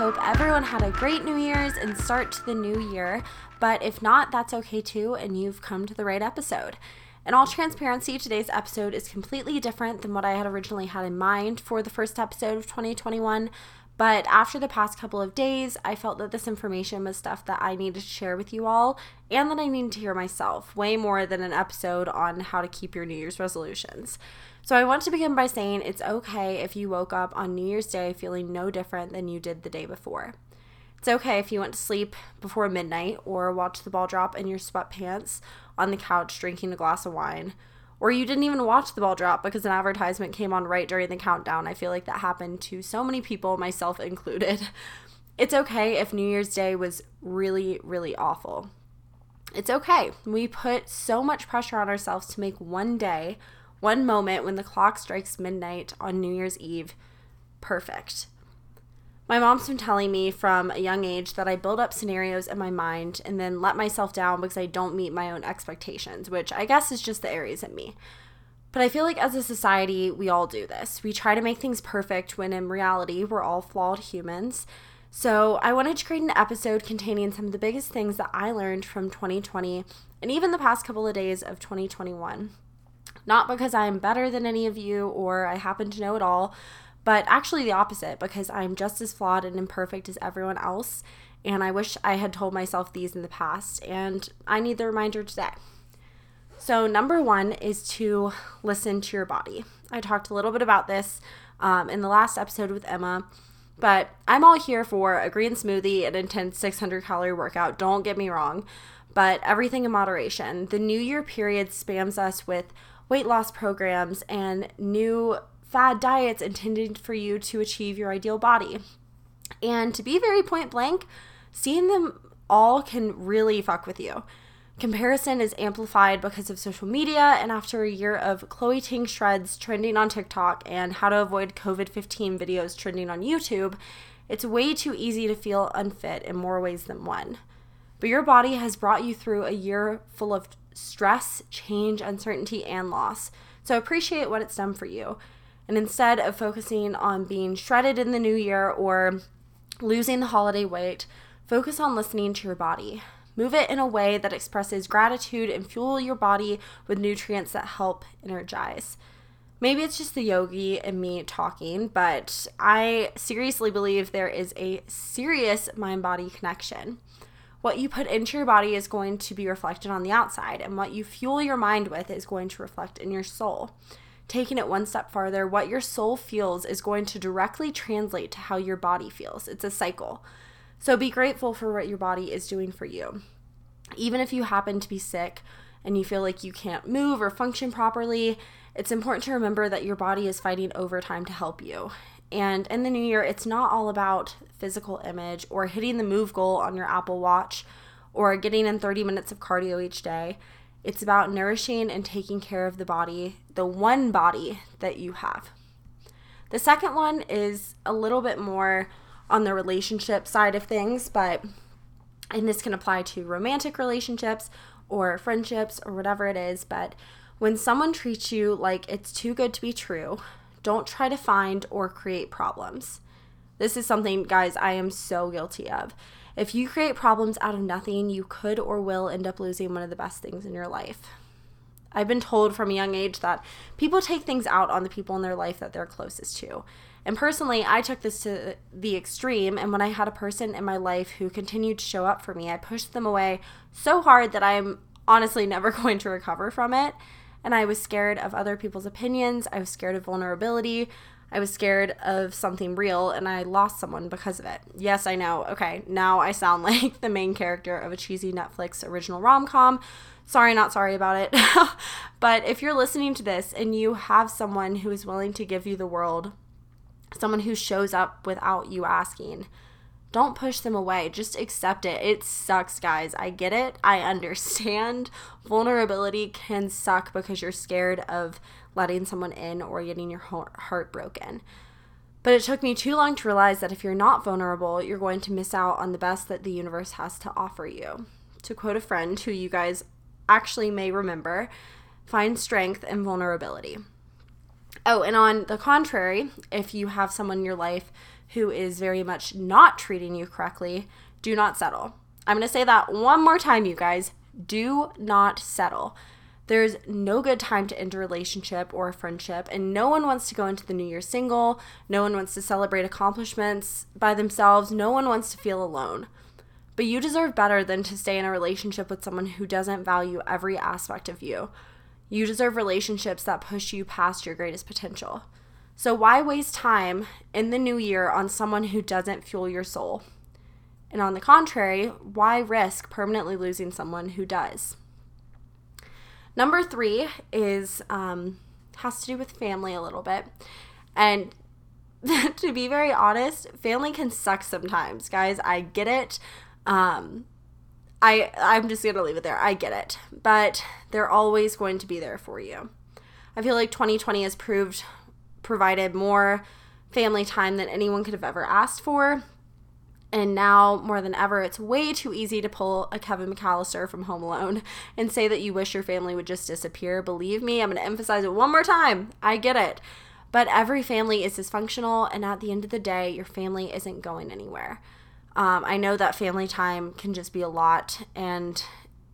hope everyone had a great New Year's and start to the new year. But if not, that's okay too, and you've come to the right episode. In all transparency, today's episode is completely different than what I had originally had in mind for the first episode of 2021. But after the past couple of days, I felt that this information was stuff that I needed to share with you all and that I needed to hear myself, way more than an episode on how to keep your New Year's resolutions. So I want to begin by saying it's okay if you woke up on New Year's Day feeling no different than you did the day before. It's okay if you went to sleep before midnight or watched the ball drop in your sweatpants on the couch drinking a glass of wine, or you didn't even watch the ball drop because an advertisement came on right during the countdown. I feel like that happened to so many people, myself included. It's okay if New Year's Day was really, really awful. It's okay. We put so much pressure on ourselves to make one day one moment when the clock strikes midnight on New Year's Eve perfect. My mom's been telling me from a young age that I build up scenarios in my mind and then let myself down because I don't meet my own expectations, which I guess is just the Aries in me. But I feel like as a society, we all do this. We try to make things perfect when in reality, we're all flawed humans. So I wanted to create an episode containing some of the biggest things that I learned from 2020 and even the past couple of days of 2021. Not because I'm better than any of you or I happen to know it all, but actually the opposite, because I'm just as flawed and imperfect as everyone else. And I wish I had told myself these in the past, and I need the reminder today. So, number one is to listen to your body. I talked a little bit about this um, in the last episode with Emma, but I'm all here for a green smoothie, an intense 600 calorie workout. Don't get me wrong, but everything in moderation. The new year period spams us with weight loss programs and new fad diets intended for you to achieve your ideal body. And to be very point blank, seeing them all can really fuck with you. Comparison is amplified because of social media, and after a year of Chloe Ting shreds trending on TikTok and how to avoid COVID 15 videos trending on YouTube, it's way too easy to feel unfit in more ways than one. But your body has brought you through a year full of stress, change, uncertainty, and loss. So appreciate what it's done for you. And instead of focusing on being shredded in the new year or losing the holiday weight, focus on listening to your body. Move it in a way that expresses gratitude and fuel your body with nutrients that help energize. Maybe it's just the yogi and me talking, but I seriously believe there is a serious mind body connection. What you put into your body is going to be reflected on the outside, and what you fuel your mind with is going to reflect in your soul. Taking it one step farther, what your soul feels is going to directly translate to how your body feels. It's a cycle. So be grateful for what your body is doing for you. Even if you happen to be sick and you feel like you can't move or function properly, it's important to remember that your body is fighting overtime to help you. And in the new year, it's not all about physical image or hitting the move goal on your Apple Watch or getting in 30 minutes of cardio each day. It's about nourishing and taking care of the body, the one body that you have. The second one is a little bit more on the relationship side of things, but and this can apply to romantic relationships or friendships or whatever it is, but when someone treats you like it's too good to be true, don't try to find or create problems. This is something, guys, I am so guilty of. If you create problems out of nothing, you could or will end up losing one of the best things in your life. I've been told from a young age that people take things out on the people in their life that they're closest to. And personally, I took this to the extreme. And when I had a person in my life who continued to show up for me, I pushed them away so hard that I'm honestly never going to recover from it and I was scared of other people's opinions. I was scared of vulnerability. I was scared of something real and I lost someone because of it. Yes, I know. Okay, now I sound like the main character of a cheesy Netflix original rom com. Sorry, not sorry about it. but if you're listening to this and you have someone who is willing to give you the world, someone who shows up without you asking, don't push them away. Just accept it. It sucks, guys. I get it. I understand. Vulnerability can suck because you're scared of letting someone in or getting your heart broken. But it took me too long to realize that if you're not vulnerable, you're going to miss out on the best that the universe has to offer you. To quote a friend who you guys actually may remember, find strength in vulnerability. Oh, and on the contrary, if you have someone in your life who is very much not treating you correctly, do not settle. I'm going to say that one more time, you guys. Do not settle. There's no good time to end a relationship or a friendship, and no one wants to go into the new year single. No one wants to celebrate accomplishments by themselves. No one wants to feel alone. But you deserve better than to stay in a relationship with someone who doesn't value every aspect of you. You deserve relationships that push you past your greatest potential. So, why waste time in the new year on someone who doesn't fuel your soul? And on the contrary, why risk permanently losing someone who does? Number three is um, has to do with family a little bit, and to be very honest, family can suck sometimes, guys. I get it. Um, I I'm just gonna leave it there. I get it, but they're always going to be there for you. I feel like 2020 has proved provided more family time than anyone could have ever asked for. And now, more than ever, it's way too easy to pull a Kevin McCallister from Home Alone and say that you wish your family would just disappear. Believe me, I'm going to emphasize it one more time. I get it. But every family is dysfunctional, and at the end of the day, your family isn't going anywhere. Um, I know that family time can just be a lot, and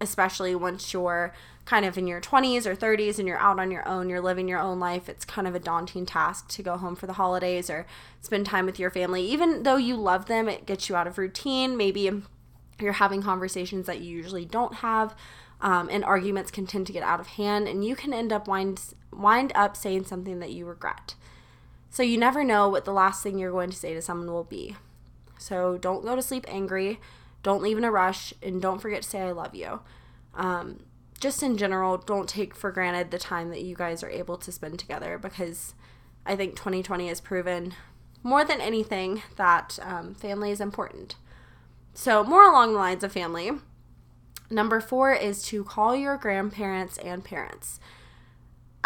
especially once you're kind of in your 20s or 30s and you're out on your own, you're living your own life, it's kind of a daunting task to go home for the holidays or spend time with your family. Even though you love them, it gets you out of routine. Maybe you're having conversations that you usually don't have. Um, and arguments can tend to get out of hand, and you can end up wind wind up saying something that you regret. So you never know what the last thing you're going to say to someone will be. So don't go to sleep angry, don't leave in a rush, and don't forget to say I love you. Um, just in general, don't take for granted the time that you guys are able to spend together because I think 2020 has proven more than anything that um, family is important. So, more along the lines of family. Number four is to call your grandparents and parents.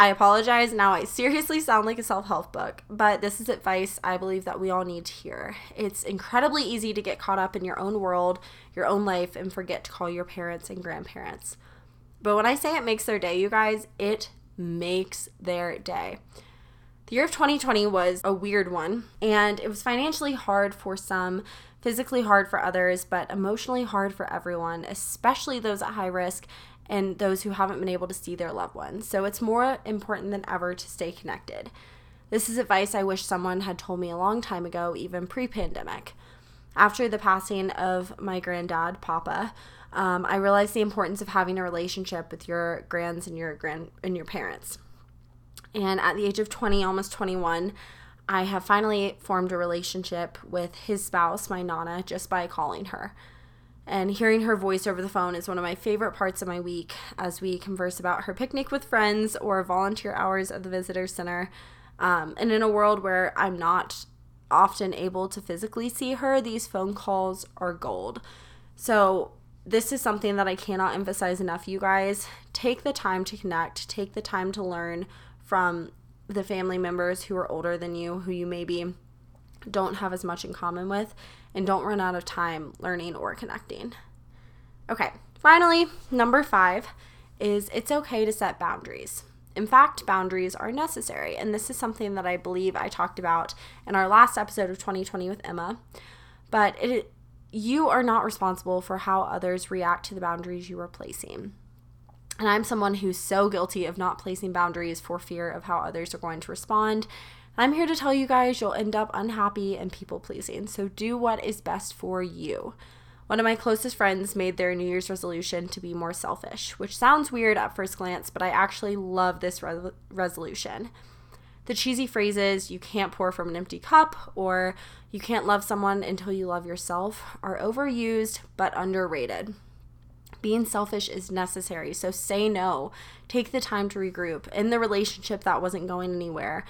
I apologize. Now I seriously sound like a self help book, but this is advice I believe that we all need to hear. It's incredibly easy to get caught up in your own world, your own life, and forget to call your parents and grandparents. But when I say it makes their day, you guys, it makes their day. The year of 2020 was a weird one, and it was financially hard for some, physically hard for others, but emotionally hard for everyone, especially those at high risk and those who haven't been able to see their loved ones. So it's more important than ever to stay connected. This is advice I wish someone had told me a long time ago, even pre pandemic. After the passing of my granddad, Papa, um, I realized the importance of having a relationship with your grands and your grand and your parents. And at the age of 20, almost 21, I have finally formed a relationship with his spouse, my nana, just by calling her. And hearing her voice over the phone is one of my favorite parts of my week as we converse about her picnic with friends or volunteer hours at the visitor center. Um, and in a world where I'm not often able to physically see her, these phone calls are gold. So this is something that I cannot emphasize enough, you guys. Take the time to connect, take the time to learn from the family members who are older than you, who you maybe don't have as much in common with, and don't run out of time learning or connecting. Okay, finally, number five is it's okay to set boundaries. In fact, boundaries are necessary, and this is something that I believe I talked about in our last episode of 2020 with Emma. But it you are not responsible for how others react to the boundaries you are placing. And I'm someone who's so guilty of not placing boundaries for fear of how others are going to respond. I'm here to tell you guys you'll end up unhappy and people pleasing. So do what is best for you. One of my closest friends made their New Year's resolution to be more selfish, which sounds weird at first glance, but I actually love this re- resolution. The cheesy phrases, you can't pour from an empty cup, or you can't love someone until you love yourself, are overused but underrated. Being selfish is necessary, so say no. Take the time to regroup. In the relationship that wasn't going anywhere,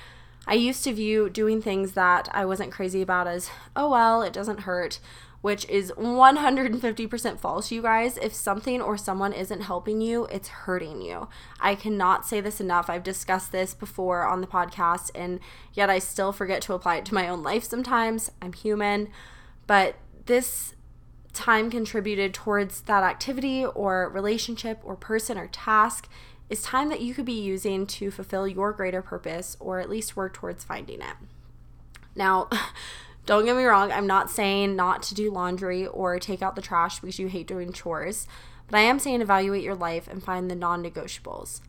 I used to view doing things that I wasn't crazy about as, oh well, it doesn't hurt which is 150% false, you guys. If something or someone isn't helping you, it's hurting you. I cannot say this enough. I've discussed this before on the podcast, and yet I still forget to apply it to my own life sometimes. I'm human. But this time contributed towards that activity or relationship or person or task is time that you could be using to fulfill your greater purpose or at least work towards finding it. Now, Don't get me wrong, I'm not saying not to do laundry or take out the trash because you hate doing chores, but I am saying evaluate your life and find the non negotiables.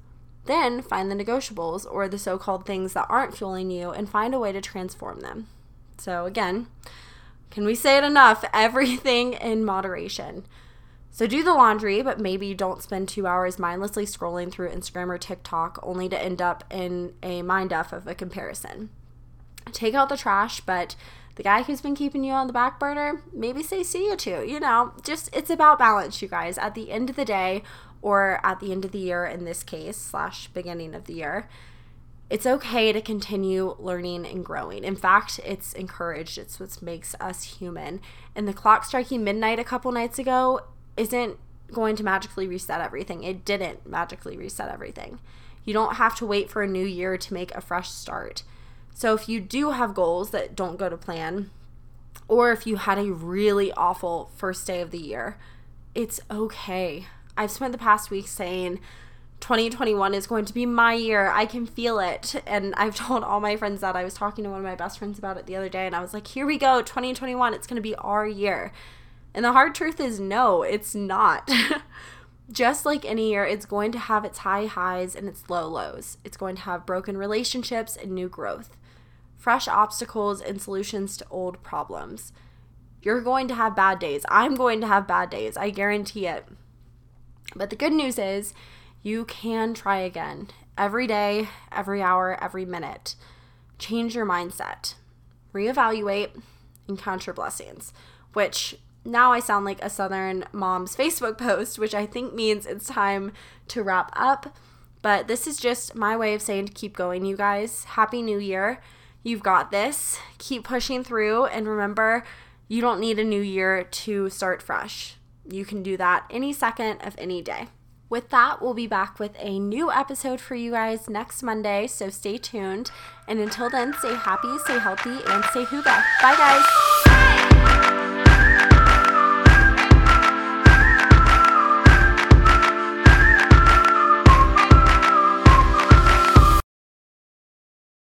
Then find the negotiables or the so called things that aren't fueling you and find a way to transform them. So, again, can we say it enough? Everything in moderation. So do the laundry, but maybe don't spend two hours mindlessly scrolling through Instagram or TikTok only to end up in a mind f of a comparison. Take out the trash, but the guy who's been keeping you on the back burner, maybe say see you too. You know, just it's about balance, you guys. At the end of the day, or at the end of the year in this case, slash beginning of the year, it's okay to continue learning and growing. In fact, it's encouraged. It's what makes us human. And the clock striking midnight a couple nights ago isn't going to magically reset everything. It didn't magically reset everything. You don't have to wait for a new year to make a fresh start. So if you do have goals that don't go to plan, or if you had a really awful first day of the year, it's okay. I've spent the past week saying 2021 is going to be my year. I can feel it. And I've told all my friends that. I was talking to one of my best friends about it the other day, and I was like, here we go, 2021, it's going to be our year. And the hard truth is no, it's not. Just like any year, it's going to have its high highs and its low lows. It's going to have broken relationships and new growth, fresh obstacles and solutions to old problems. You're going to have bad days. I'm going to have bad days. I guarantee it. But the good news is you can try again every day, every hour, every minute. Change your mindset, reevaluate, and count blessings, which now I sound like a Southern mom's Facebook post, which I think means it's time to wrap up. But this is just my way of saying to keep going, you guys. Happy New Year. You've got this. Keep pushing through. And remember, you don't need a new year to start fresh. You can do that any second of any day. With that, we'll be back with a new episode for you guys next Monday, so stay tuned. And until then, stay happy, stay healthy, and stay hygge. Bye, guys.